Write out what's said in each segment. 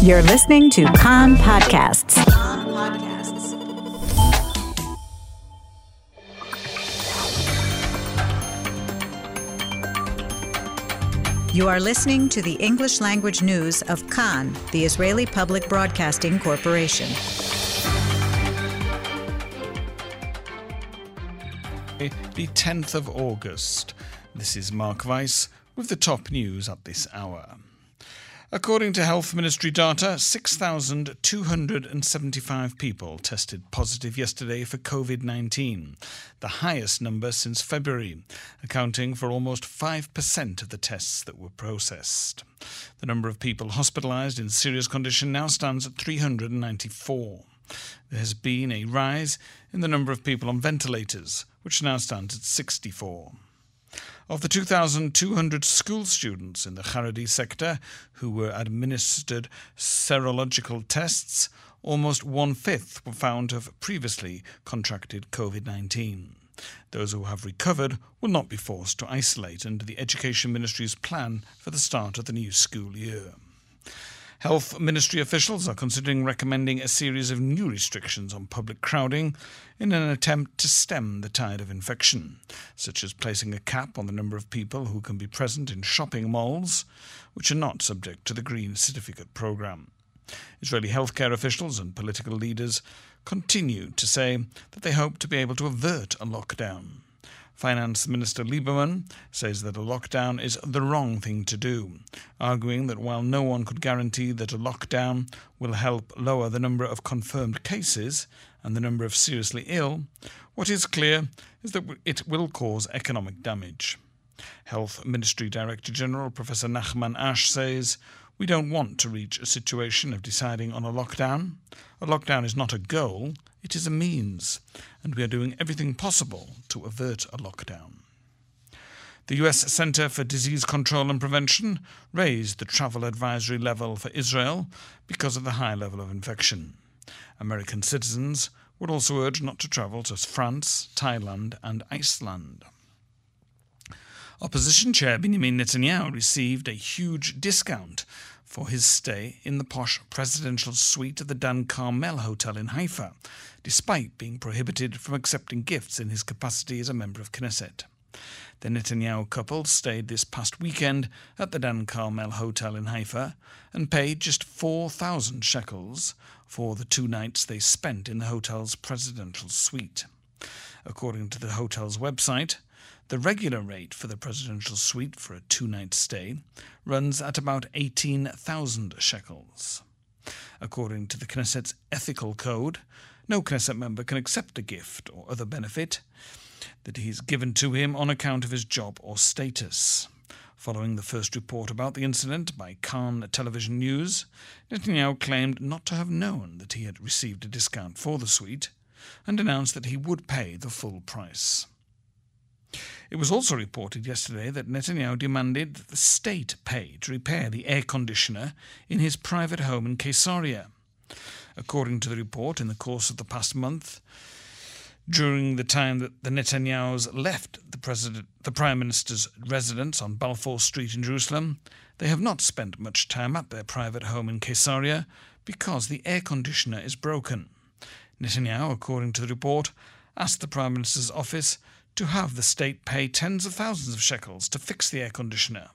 You're listening to Kan Podcasts. You are listening to the English language news of Kan, the Israeli Public Broadcasting Corporation. The 10th of August. This is Mark Weiss with the top news at this hour. According to Health Ministry data, 6,275 people tested positive yesterday for COVID 19, the highest number since February, accounting for almost 5% of the tests that were processed. The number of people hospitalized in serious condition now stands at 394. There has been a rise in the number of people on ventilators, which now stands at 64. Of the 2,200 school students in the Haredi sector who were administered serological tests, almost one fifth were found to have previously contracted COVID 19. Those who have recovered will not be forced to isolate under the Education Ministry's plan for the start of the new school year. Health Ministry officials are considering recommending a series of new restrictions on public crowding in an attempt to stem the tide of infection, such as placing a cap on the number of people who can be present in shopping malls, which are not subject to the Green Certificate programme. Israeli healthcare officials and political leaders continue to say that they hope to be able to avert a lockdown. Finance Minister Lieberman says that a lockdown is the wrong thing to do, arguing that while no one could guarantee that a lockdown will help lower the number of confirmed cases and the number of seriously ill, what is clear is that it will cause economic damage. Health Ministry Director General Professor Nachman Ash says we don't want to reach a situation of deciding on a lockdown. A lockdown is not a goal, it is a means, and we are doing everything possible to avert a lockdown. The US Center for Disease Control and Prevention raised the travel advisory level for Israel because of the high level of infection. American citizens were also urged not to travel to France, Thailand, and Iceland. Opposition Chair Benjamin Netanyahu received a huge discount for his stay in the posh presidential suite of the Dan Carmel Hotel in Haifa, despite being prohibited from accepting gifts in his capacity as a member of Knesset. The Netanyahu couple stayed this past weekend at the Dan Carmel Hotel in Haifa and paid just 4,000 shekels for the two nights they spent in the hotel's presidential suite. According to the hotel's website, the regular rate for the presidential suite for a two night stay runs at about 18,000 shekels. According to the Knesset's ethical code, no Knesset member can accept a gift or other benefit that he is given to him on account of his job or status. Following the first report about the incident by Kan Television News, Netanyahu claimed not to have known that he had received a discount for the suite and announced that he would pay the full price. It was also reported yesterday that Netanyahu demanded that the state pay to repair the air conditioner in his private home in Caesarea. According to the report, in the course of the past month, during the time that the Netanyahus left the, the Prime Minister's residence on Balfour Street in Jerusalem, they have not spent much time at their private home in Caesarea because the air conditioner is broken. Netanyahu, according to the report, asked the Prime Minister's office to have the state pay tens of thousands of shekels to fix the air conditioner.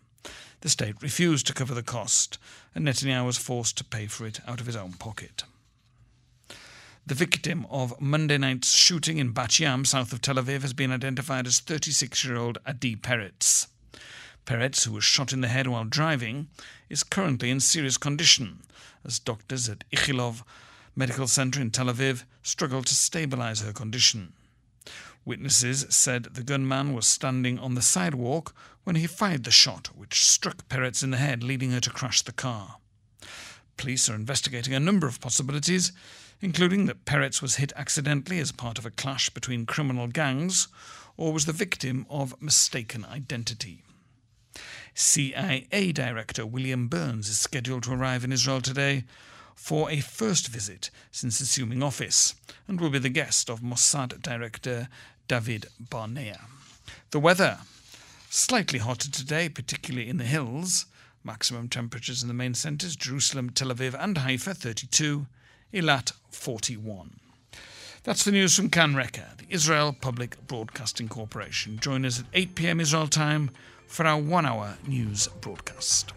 The state refused to cover the cost, and Netanyahu was forced to pay for it out of his own pocket. The victim of Monday night's shooting in Bat Yam, south of Tel Aviv, has been identified as 36 year old Adi Peretz. Peretz, who was shot in the head while driving, is currently in serious condition as doctors at Ichilov Medical Center in Tel Aviv struggle to stabilize her condition. Witnesses said the gunman was standing on the sidewalk when he fired the shot, which struck Peretz in the head, leading her to crash the car. Police are investigating a number of possibilities, including that Peretz was hit accidentally as part of a clash between criminal gangs or was the victim of mistaken identity. CIA Director William Burns is scheduled to arrive in Israel today for a first visit since assuming office and will be the guest of Mossad Director David Barnea. The weather slightly hotter today, particularly in the hills, Maximum temperatures in the main centres Jerusalem, Tel Aviv, and Haifa 32, Eilat 41. That's the news from Kan Reka, the Israel Public Broadcasting Corporation. Join us at 8 pm Israel time for our one hour news broadcast.